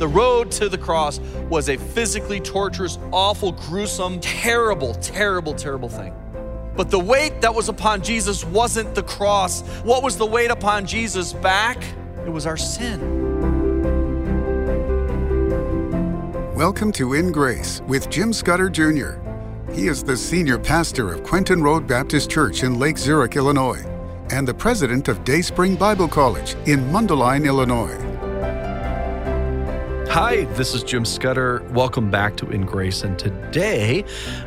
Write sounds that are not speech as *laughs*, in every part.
The road to the cross was a physically torturous, awful, gruesome, terrible, terrible, terrible thing. But the weight that was upon Jesus wasn't the cross. What was the weight upon Jesus' back? It was our sin. Welcome to In Grace with Jim Scudder Jr. He is the senior pastor of Quentin Road Baptist Church in Lake Zurich, Illinois, and the president of Dayspring Bible College in Mundelein, Illinois. Hi, this is Jim Scudder. Welcome back to In Grace. And today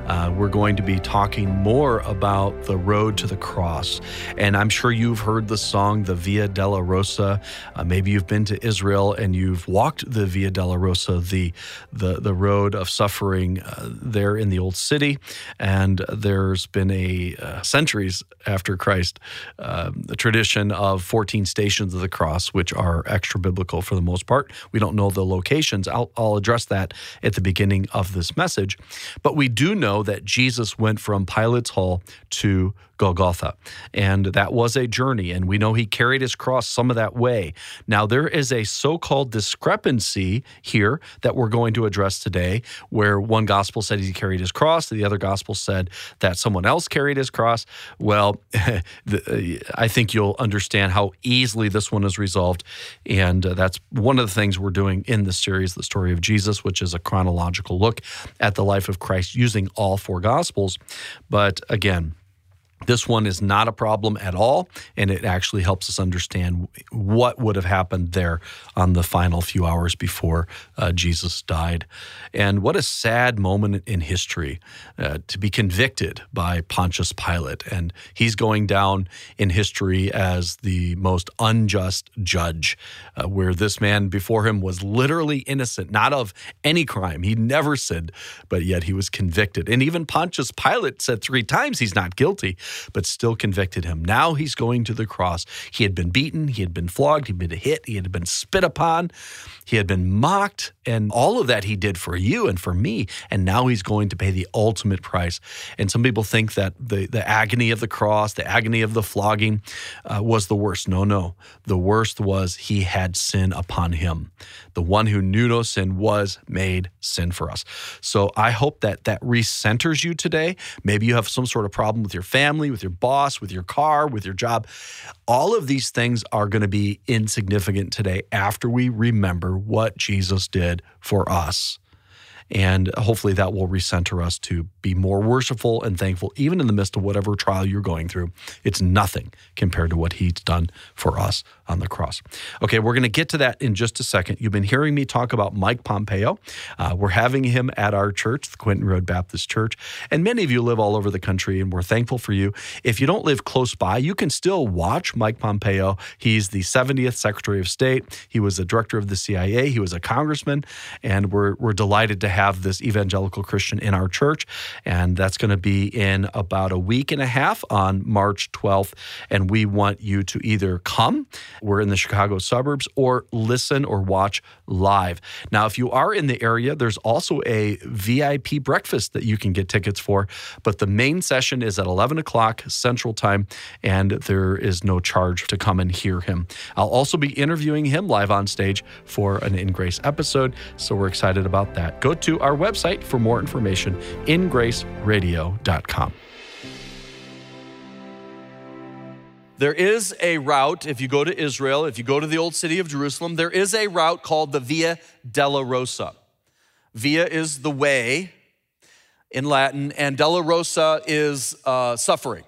uh, we're going to be talking more about the road to the cross. And I'm sure you've heard the song, the Via Dolorosa. Uh, maybe you've been to Israel and you've walked the Via Dolorosa, the, the, the road of suffering uh, there in the Old City. And there's been a uh, centuries after Christ, the tradition of 14 stations of the cross, which are extra biblical for the most part. We don't know the location I'll, I'll address that at the beginning of this message. But we do know that Jesus went from Pilate's Hall to Golgotha. And that was a journey. And we know he carried his cross some of that way. Now, there is a so called discrepancy here that we're going to address today, where one gospel said he carried his cross, the other gospel said that someone else carried his cross. Well, *laughs* I think you'll understand how easily this one is resolved. And uh, that's one of the things we're doing in this series, The Story of Jesus, which is a chronological look at the life of Christ using all four gospels. But again, this one is not a problem at all, and it actually helps us understand what would have happened there on the final few hours before uh, Jesus died. And what a sad moment in history uh, to be convicted by Pontius Pilate. And he's going down in history as the most unjust judge, uh, where this man before him was literally innocent, not of any crime. He never sinned, but yet he was convicted. And even Pontius Pilate said three times he's not guilty but still convicted him. Now he's going to the cross. He had been beaten, he had been flogged, he'd been hit, he had been spit upon, he had been mocked, and all of that he did for you and for me. And now he's going to pay the ultimate price. And some people think that the, the agony of the cross, the agony of the flogging uh, was the worst. No, no. The worst was he had sin upon him. The one who knew no sin was made sin for us. So I hope that that recenters you today. Maybe you have some sort of problem with your family, with your boss, with your car, with your job. All of these things are going to be insignificant today after we remember what Jesus did for us. And hopefully that will recenter us to be more worshipful and thankful, even in the midst of whatever trial you're going through. It's nothing compared to what He's done for us on the cross. Okay, we're going to get to that in just a second. You've been hearing me talk about Mike Pompeo. Uh, we're having him at our church, the Quentin Road Baptist Church. And many of you live all over the country, and we're thankful for you. If you don't live close by, you can still watch Mike Pompeo. He's the 70th Secretary of State, he was the director of the CIA, he was a congressman, and we're, we're delighted to have this evangelical Christian in our church. And that's going to be in about a week and a half on March 12th. And we want you to either come we're in the Chicago suburbs, or listen or watch live. Now, if you are in the area, there's also a VIP breakfast that you can get tickets for, but the main session is at 11 o'clock Central Time, and there is no charge to come and hear him. I'll also be interviewing him live on stage for an In Grace episode, so we're excited about that. Go to our website for more information, ingraceradio.com. There is a route, if you go to Israel, if you go to the old city of Jerusalem, there is a route called the Via Dolorosa. Via is the way in Latin, and Dolorosa is uh, suffering.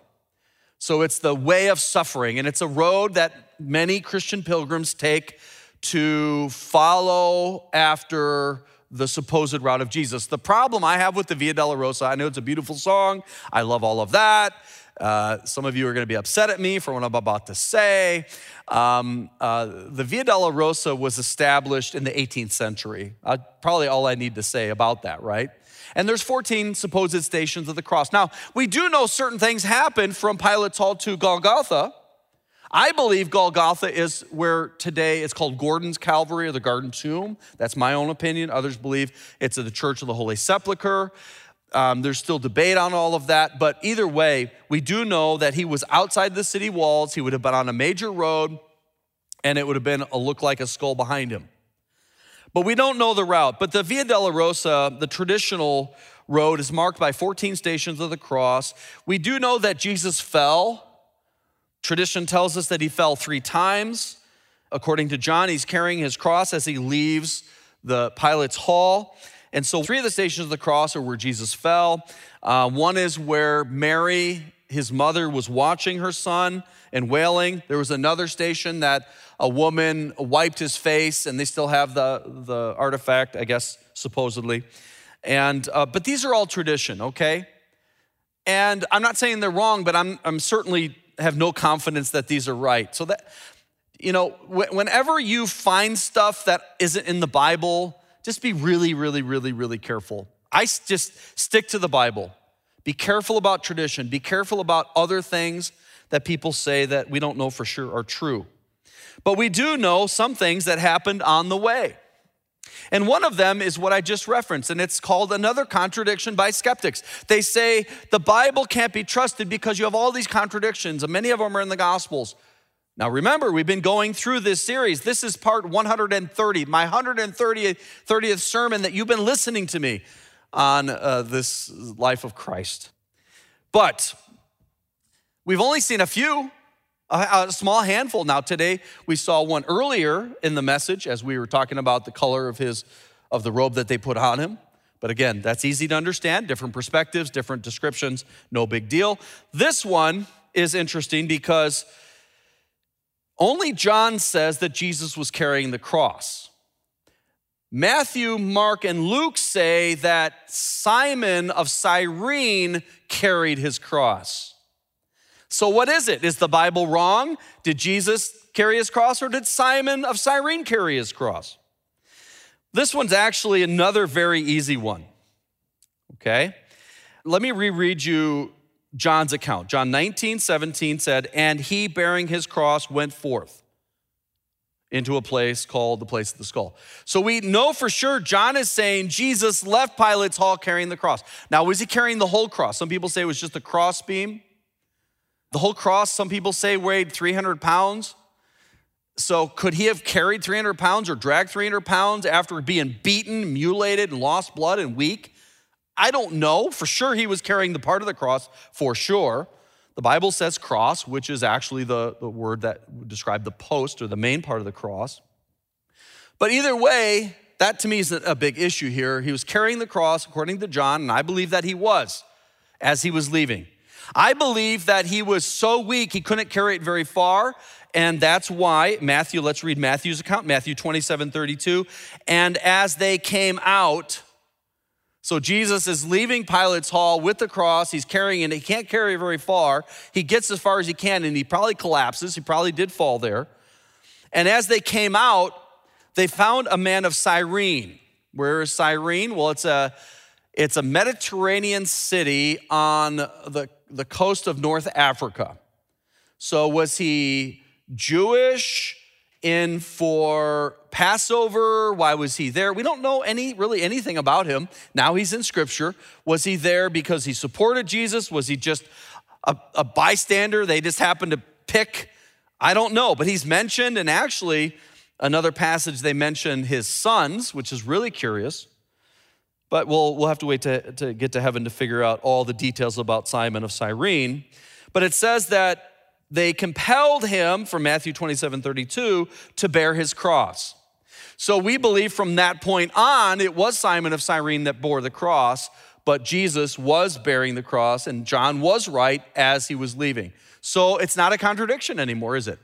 So it's the way of suffering, and it's a road that many Christian pilgrims take to follow after the supposed route of Jesus. The problem I have with the Via Dolorosa, I know it's a beautiful song, I love all of that. Uh, some of you are going to be upset at me for what I'm about to say. Um, uh, the Via Dolorosa was established in the 18th century. Uh, probably all I need to say about that, right? And there's 14 supposed stations of the cross. Now, we do know certain things happened from Pilate's Hall to Golgotha. I believe Golgotha is where today it's called Gordon's Calvary or the Garden Tomb. That's my own opinion. Others believe it's at the Church of the Holy Sepulchre. Um, there's still debate on all of that, but either way, we do know that he was outside the city walls. He would have been on a major road, and it would have been a look like a skull behind him. But we don't know the route. But the Via Dolorosa, the traditional road, is marked by 14 stations of the cross. We do know that Jesus fell. Tradition tells us that he fell three times. According to John, he's carrying his cross as he leaves the Pilate's hall. And so, three of the stations of the cross are where Jesus fell. Uh, one is where Mary, his mother, was watching her son and wailing. There was another station that a woman wiped his face, and they still have the, the artifact, I guess, supposedly. And, uh, but these are all tradition, okay? And I'm not saying they're wrong, but I'm, I'm certainly have no confidence that these are right. So that, you know, whenever you find stuff that isn't in the Bible, just be really, really, really, really careful. I just stick to the Bible. Be careful about tradition. Be careful about other things that people say that we don't know for sure are true. But we do know some things that happened on the way. And one of them is what I just referenced, and it's called another contradiction by skeptics. They say the Bible can't be trusted because you have all these contradictions, and many of them are in the Gospels. Now, remember, we've been going through this series. This is part 130, my 130th 30th sermon that you've been listening to me on uh, this life of Christ. But we've only seen a few, a, a small handful. Now, today we saw one earlier in the message as we were talking about the color of his of the robe that they put on him. But again, that's easy to understand. Different perspectives, different descriptions, no big deal. This one is interesting because only John says that Jesus was carrying the cross. Matthew, Mark, and Luke say that Simon of Cyrene carried his cross. So, what is it? Is the Bible wrong? Did Jesus carry his cross, or did Simon of Cyrene carry his cross? This one's actually another very easy one. Okay? Let me reread you John's account. John 19, 17 said, And he, bearing his cross, went forth into a place called the place of the skull. So we know for sure John is saying Jesus left Pilate's hall carrying the cross. Now, was he carrying the whole cross? Some people say it was just a cross beam. The whole cross, some people say, weighed 300 pounds. So could he have carried 300 pounds or dragged 300 pounds after being beaten, mutilated, and lost blood and weak? I don't know. For sure, he was carrying the part of the cross, for sure. The Bible says cross, which is actually the, the word that would describe the post or the main part of the cross. But either way, that to me is a big issue here. He was carrying the cross, according to John, and I believe that he was as he was leaving. I believe that he was so weak he couldn't carry it very far. And that's why Matthew, let's read Matthew's account, Matthew 27 32. And as they came out, so Jesus is leaving Pilate's hall with the cross. He's carrying it. He can't carry it very far. He gets as far as he can and he probably collapses. He probably did fall there. And as they came out, they found a man of Cyrene. Where is Cyrene? Well, it's a it's a Mediterranean city on the, the coast of North Africa. So was he Jewish? in for Passover. Why was he there? We don't know any really anything about him. Now he's in scripture. Was he there because he supported Jesus? Was he just a, a bystander? They just happened to pick? I don't know, but he's mentioned, and actually, another passage they mention his sons, which is really curious. But we'll, we'll have to wait to, to get to heaven to figure out all the details about Simon of Cyrene. But it says that they compelled him, from Matthew 27 32, to bear his cross. So we believe from that point on, it was Simon of Cyrene that bore the cross, but Jesus was bearing the cross, and John was right as he was leaving. So it's not a contradiction anymore, is it?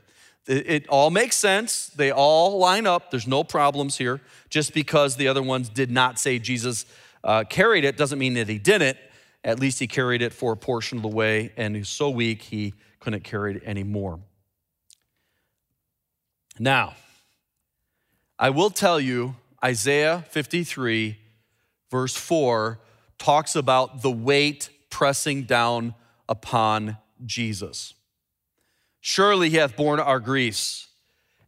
It all makes sense. They all line up. There's no problems here. Just because the other ones did not say Jesus uh, carried it doesn't mean that he didn't. At least he carried it for a portion of the way, and he's so weak he couldn't carry it anymore. Now, I will tell you, Isaiah 53, verse 4, talks about the weight pressing down upon Jesus. Surely he hath borne our griefs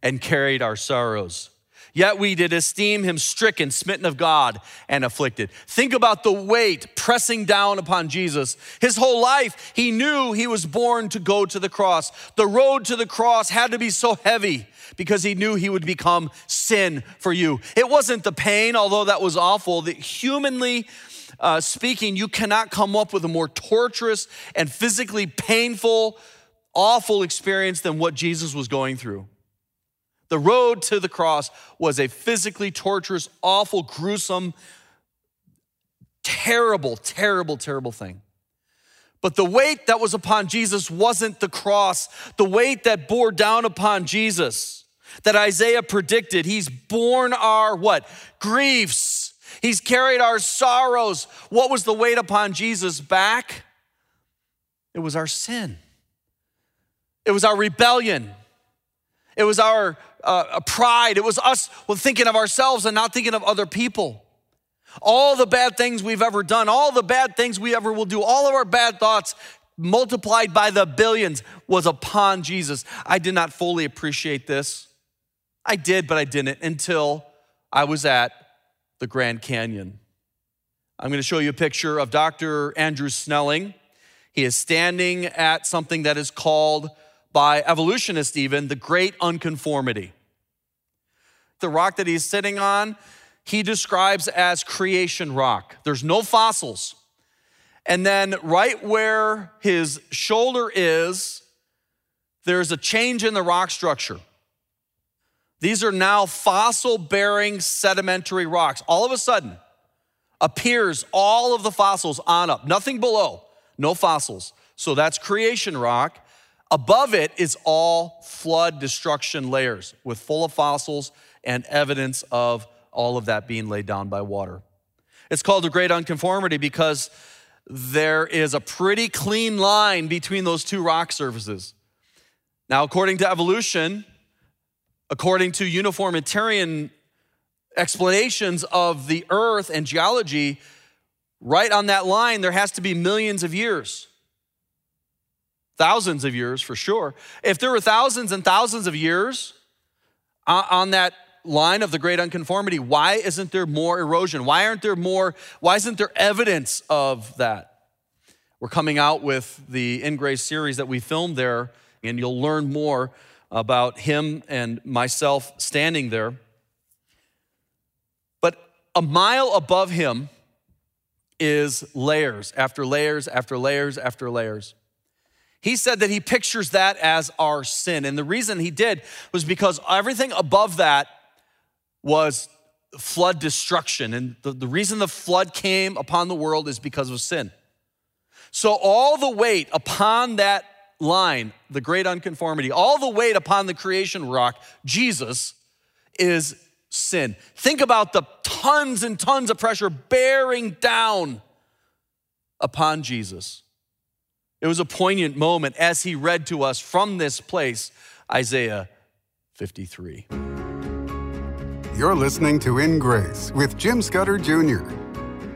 and carried our sorrows. Yet we did esteem him stricken, smitten of God, and afflicted. Think about the weight pressing down upon Jesus. His whole life, he knew he was born to go to the cross. The road to the cross had to be so heavy because he knew he would become sin for you. It wasn't the pain, although that was awful. That humanly uh, speaking, you cannot come up with a more torturous and physically painful, awful experience than what Jesus was going through. The road to the cross was a physically torturous, awful, gruesome, terrible, terrible, terrible thing. But the weight that was upon Jesus wasn't the cross. The weight that bore down upon Jesus that Isaiah predicted, he's borne our what? Griefs. He's carried our sorrows. What was the weight upon Jesus' back? It was our sin. It was our rebellion. It was our uh, pride. It was us thinking of ourselves and not thinking of other people. All the bad things we've ever done, all the bad things we ever will do, all of our bad thoughts multiplied by the billions was upon Jesus. I did not fully appreciate this. I did, but I didn't until I was at the Grand Canyon. I'm going to show you a picture of Dr. Andrew Snelling. He is standing at something that is called by evolutionists even, the great unconformity. The rock that he's sitting on, he describes as creation rock. There's no fossils. And then right where his shoulder is, there's a change in the rock structure. These are now fossil bearing sedimentary rocks. All of a sudden, appears all of the fossils on up, nothing below, no fossils. So that's creation rock. Above it is all flood destruction layers with full of fossils and evidence of all of that being laid down by water. It's called the Great Unconformity because there is a pretty clean line between those two rock surfaces. Now, according to evolution, according to uniformitarian explanations of the earth and geology, right on that line, there has to be millions of years thousands of years for sure. If there were thousands and thousands of years on that line of the great unconformity, why isn't there more erosion? Why aren't there more, why isn't there evidence of that? We're coming out with the In Grace series that we filmed there, and you'll learn more about him and myself standing there. But a mile above him is layers after layers after layers after layers. He said that he pictures that as our sin. And the reason he did was because everything above that was flood destruction. And the, the reason the flood came upon the world is because of sin. So, all the weight upon that line, the great unconformity, all the weight upon the creation rock, Jesus, is sin. Think about the tons and tons of pressure bearing down upon Jesus. It was a poignant moment as he read to us from this place Isaiah 53. You're listening to In Grace with Jim Scudder Jr.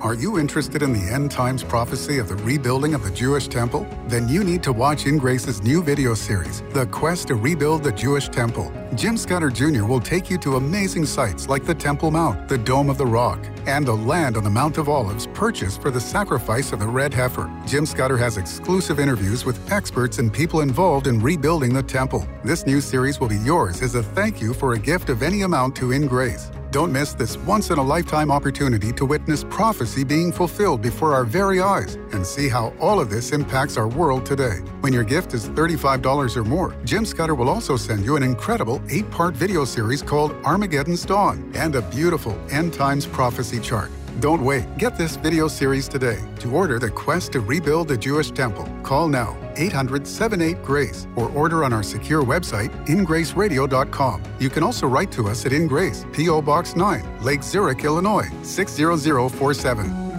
Are you interested in the end times prophecy of the rebuilding of the Jewish temple? Then you need to watch In Grace's new video series, The Quest to Rebuild the Jewish Temple. Jim Scudder Jr. will take you to amazing sites like the Temple Mount, the Dome of the Rock, and the land on the Mount of Olives purchased for the sacrifice of the red heifer. Jim Scudder has exclusive interviews with experts and people involved in rebuilding the temple. This new series will be yours as a thank you for a gift of any amount to In Grace. Don't miss this once in a lifetime opportunity to witness prophecy being fulfilled before our very eyes and see how all of this impacts our world today. When your gift is $35 or more, Jim Scudder will also send you an incredible eight part video series called Armageddon's Dawn and a beautiful end times prophecy chart. Don't wait. Get this video series today. To order The Quest to Rebuild the Jewish Temple, call now 800 78 Grace or order on our secure website, ingraceradio.com. You can also write to us at InGrace, P.O. Box 9, Lake Zurich, Illinois 60047.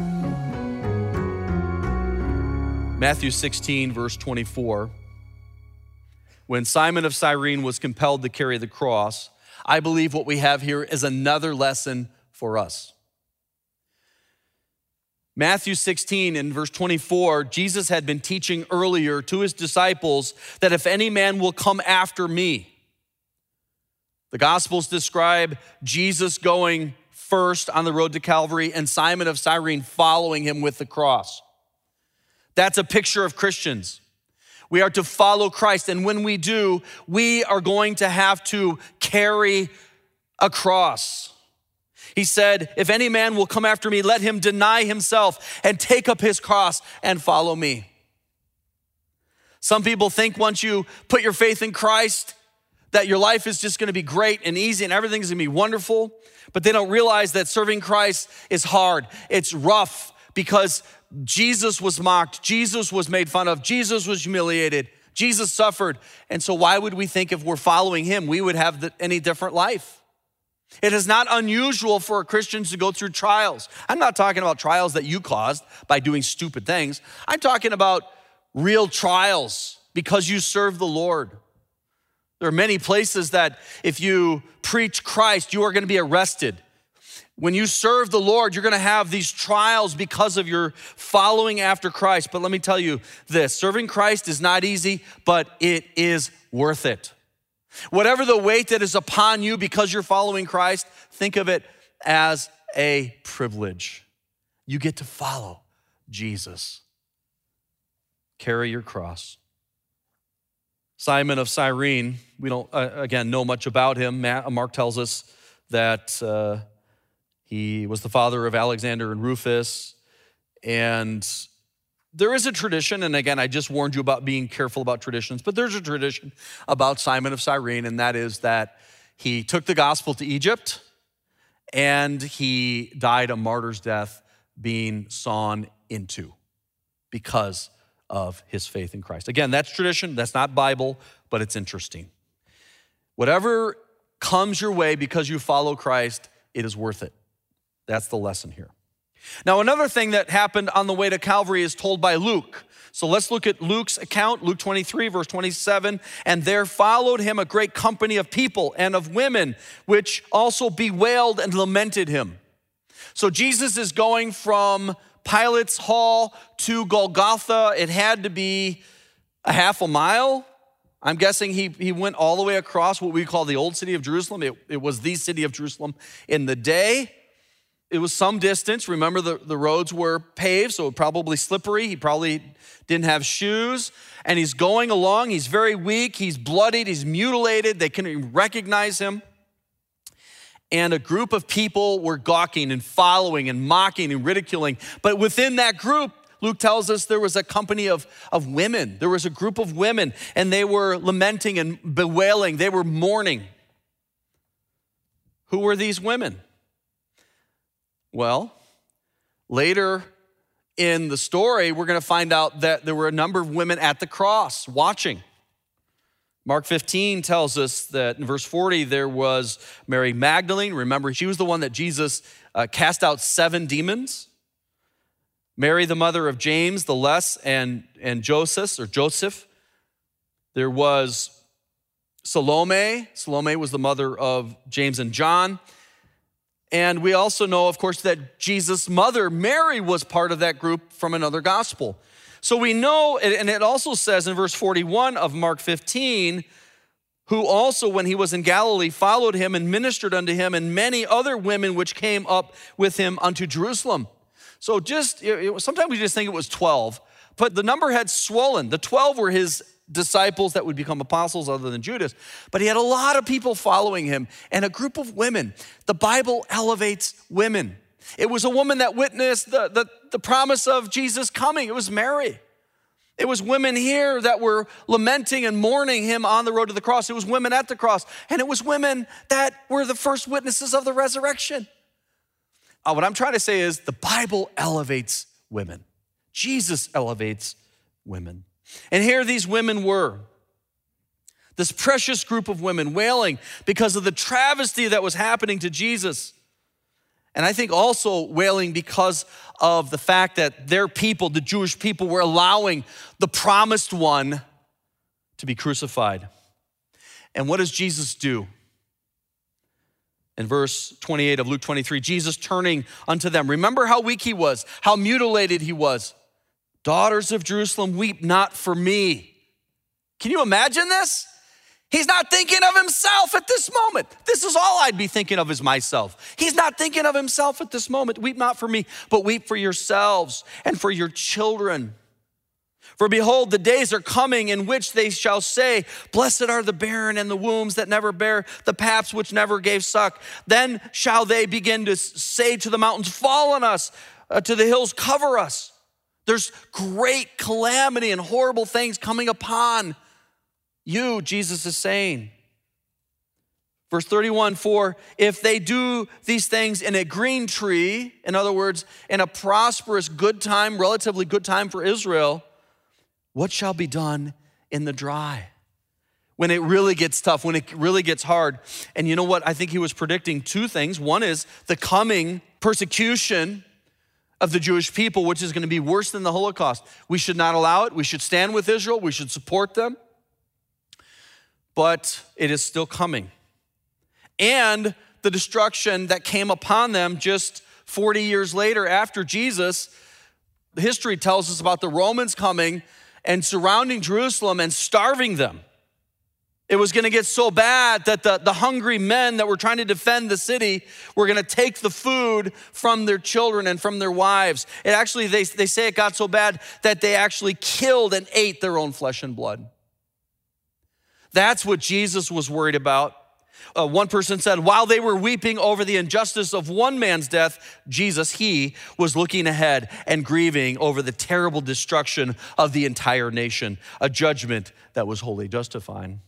Matthew 16, verse 24. When Simon of Cyrene was compelled to carry the cross, I believe what we have here is another lesson for us. Matthew 16 and verse 24, Jesus had been teaching earlier to his disciples that if any man will come after me, The Gospels describe Jesus going first on the road to Calvary and Simon of Cyrene following him with the cross. That's a picture of Christians. We are to follow Christ, and when we do, we are going to have to carry a cross. He said, If any man will come after me, let him deny himself and take up his cross and follow me. Some people think once you put your faith in Christ, that your life is just gonna be great and easy and everything's gonna be wonderful, but they don't realize that serving Christ is hard. It's rough because Jesus was mocked, Jesus was made fun of, Jesus was humiliated, Jesus suffered. And so, why would we think if we're following him, we would have any different life? It is not unusual for Christians to go through trials. I'm not talking about trials that you caused by doing stupid things. I'm talking about real trials because you serve the Lord. There are many places that if you preach Christ, you are going to be arrested. When you serve the Lord, you're going to have these trials because of your following after Christ. But let me tell you this serving Christ is not easy, but it is worth it. Whatever the weight that is upon you because you're following Christ, think of it as a privilege. You get to follow Jesus. Carry your cross. Simon of Cyrene, we don't, uh, again, know much about him. Mark tells us that. Uh, he was the father of Alexander and Rufus. And there is a tradition, and again, I just warned you about being careful about traditions, but there's a tradition about Simon of Cyrene, and that is that he took the gospel to Egypt and he died a martyr's death being sawn into because of his faith in Christ. Again, that's tradition, that's not Bible, but it's interesting. Whatever comes your way because you follow Christ, it is worth it. That's the lesson here. Now, another thing that happened on the way to Calvary is told by Luke. So let's look at Luke's account, Luke 23, verse 27. And there followed him a great company of people and of women, which also bewailed and lamented him. So Jesus is going from Pilate's Hall to Golgotha. It had to be a half a mile. I'm guessing he, he went all the way across what we call the old city of Jerusalem. It, it was the city of Jerusalem in the day it was some distance. Remember, the, the roads were paved, so probably slippery. He probably didn't have shoes. And he's going along. He's very weak. He's bloodied. He's mutilated. They couldn't recognize him. And a group of people were gawking and following and mocking and ridiculing. But within that group, Luke tells us there was a company of, of women. There was a group of women, and they were lamenting and bewailing. They were mourning. Who were these women? Well, later in the story, we're going to find out that there were a number of women at the cross watching. Mark 15 tells us that in verse 40, there was Mary Magdalene. Remember, she was the one that Jesus uh, cast out seven demons. Mary, the mother of James, the Less, and, and Joseph, or Joseph. There was Salome. Salome was the mother of James and John. And we also know, of course, that Jesus' mother, Mary, was part of that group from another gospel. So we know, and it also says in verse 41 of Mark 15, who also, when he was in Galilee, followed him and ministered unto him, and many other women which came up with him unto Jerusalem. So just, sometimes we just think it was 12, but the number had swollen. The 12 were his disciples that would become apostles other than Judas, but he had a lot of people following him and a group of women. The Bible elevates women. It was a woman that witnessed the, the, the promise of Jesus coming, it was Mary. It was women here that were lamenting and mourning him on the road to the cross. It was women at the cross. And it was women that were the first witnesses of the resurrection. Uh, what I'm trying to say is the Bible elevates women, Jesus elevates women. And here these women were. This precious group of women wailing because of the travesty that was happening to Jesus. And I think also wailing because of the fact that their people, the Jewish people, were allowing the promised one to be crucified. And what does Jesus do? In verse 28 of Luke 23, Jesus turning unto them. Remember how weak he was, how mutilated he was. Daughters of Jerusalem, weep not for me. Can you imagine this? He's not thinking of himself at this moment. This is all I'd be thinking of is myself. He's not thinking of himself at this moment. Weep not for me, but weep for yourselves and for your children. For behold, the days are coming in which they shall say, Blessed are the barren and the wombs that never bear, the paps which never gave suck. Then shall they begin to say to the mountains, Fall on us, uh, to the hills, cover us. There's great calamity and horrible things coming upon you, Jesus is saying. Verse 31 For if they do these things in a green tree, in other words, in a prosperous, good time, relatively good time for Israel, what shall be done in the dry? When it really gets tough, when it really gets hard. And you know what? I think he was predicting two things. One is the coming persecution of the Jewish people, which is going to be worse than the Holocaust. We should not allow it. We should stand with Israel. We should support them. But it is still coming. And the destruction that came upon them just 40 years later after Jesus, history tells us about the Romans coming and surrounding Jerusalem and starving them. It was going to get so bad that the, the hungry men that were trying to defend the city were going to take the food from their children and from their wives. It actually, they, they say it got so bad that they actually killed and ate their own flesh and blood. That's what Jesus was worried about. Uh, one person said, while they were weeping over the injustice of one man's death, Jesus, he was looking ahead and grieving over the terrible destruction of the entire nation, a judgment that was wholly justifying.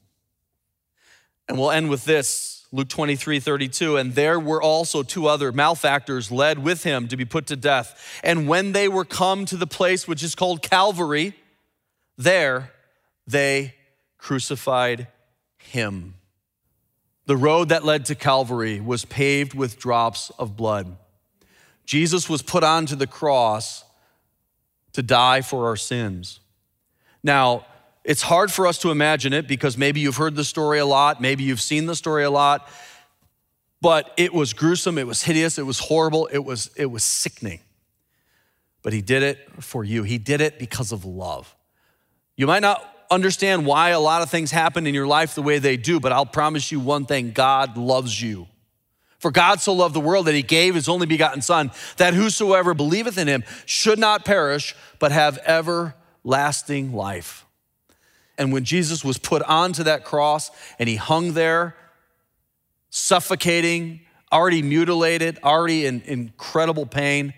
And we'll end with this Luke 23 32. And there were also two other malefactors led with him to be put to death. And when they were come to the place which is called Calvary, there they crucified him the road that led to Calvary was paved with drops of blood. Jesus was put onto the cross to die for our sins. Now, it's hard for us to imagine it because maybe you've heard the story a lot, maybe you've seen the story a lot, but it was gruesome, it was hideous, it was horrible, it was, it was sickening. But he did it for you. He did it because of love. You might not understand why a lot of things happen in your life the way they do, but I'll promise you one thing God loves you. For God so loved the world that he gave his only begotten Son, that whosoever believeth in him should not perish, but have everlasting life. And when Jesus was put onto that cross and he hung there, suffocating, already mutilated, already in incredible pain,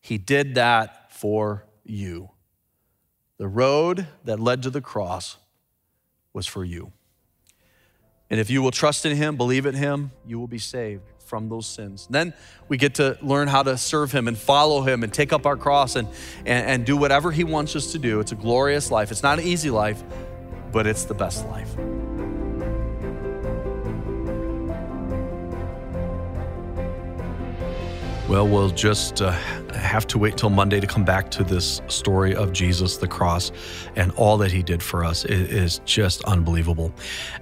he did that for you. The road that led to the cross was for you. And if you will trust in Him, believe in Him, you will be saved from those sins. And then we get to learn how to serve Him and follow Him and take up our cross and, and, and do whatever He wants us to do. It's a glorious life. It's not an easy life, but it's the best life. Well, we'll just uh, have to wait till Monday to come back to this story of Jesus, the cross, and all that he did for us. It is just unbelievable.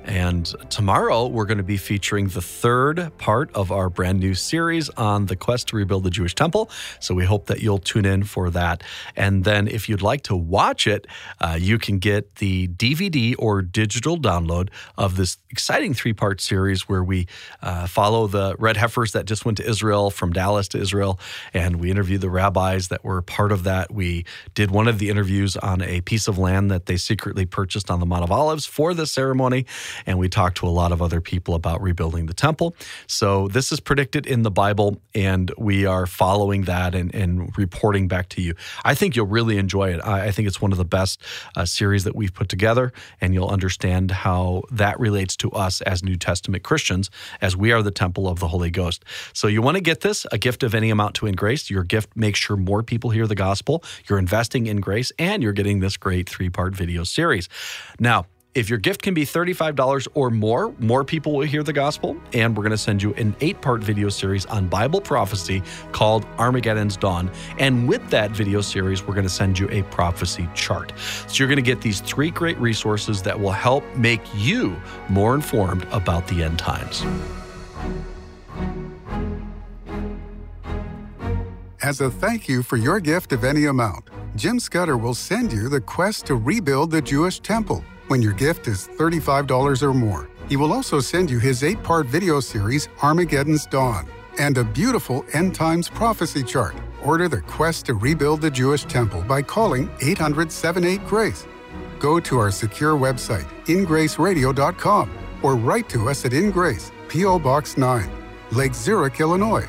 And tomorrow, we're going to be featuring the third part of our brand new series on the quest to rebuild the Jewish temple. So we hope that you'll tune in for that. And then, if you'd like to watch it, uh, you can get the DVD or digital download of this exciting three part series where we uh, follow the red heifers that just went to Israel from Dallas to Israel, and we the rabbis that were part of that. We did one of the interviews on a piece of land that they secretly purchased on the Mount of Olives for the ceremony, and we talked to a lot of other people about rebuilding the temple. So this is predicted in the Bible, and we are following that and, and reporting back to you. I think you'll really enjoy it. I, I think it's one of the best uh, series that we've put together, and you'll understand how that relates to us as New Testament Christians, as we are the temple of the Holy Ghost. So you want to get this, a gift of any amount to In Grace. Your gift makes sure more people hear the gospel. You're investing in grace and you're getting this great three part video series. Now, if your gift can be $35 or more, more people will hear the gospel. And we're going to send you an eight part video series on Bible prophecy called Armageddon's Dawn. And with that video series, we're going to send you a prophecy chart. So you're going to get these three great resources that will help make you more informed about the end times. As a thank you for your gift of any amount, Jim Scudder will send you the quest to rebuild the Jewish temple when your gift is $35 or more. He will also send you his eight part video series, Armageddon's Dawn, and a beautiful end times prophecy chart. Order the quest to rebuild the Jewish temple by calling 800 78 Grace. Go to our secure website, ingraceradio.com, or write to us at In Grace, P.O. Box 9, Lake Zurich, Illinois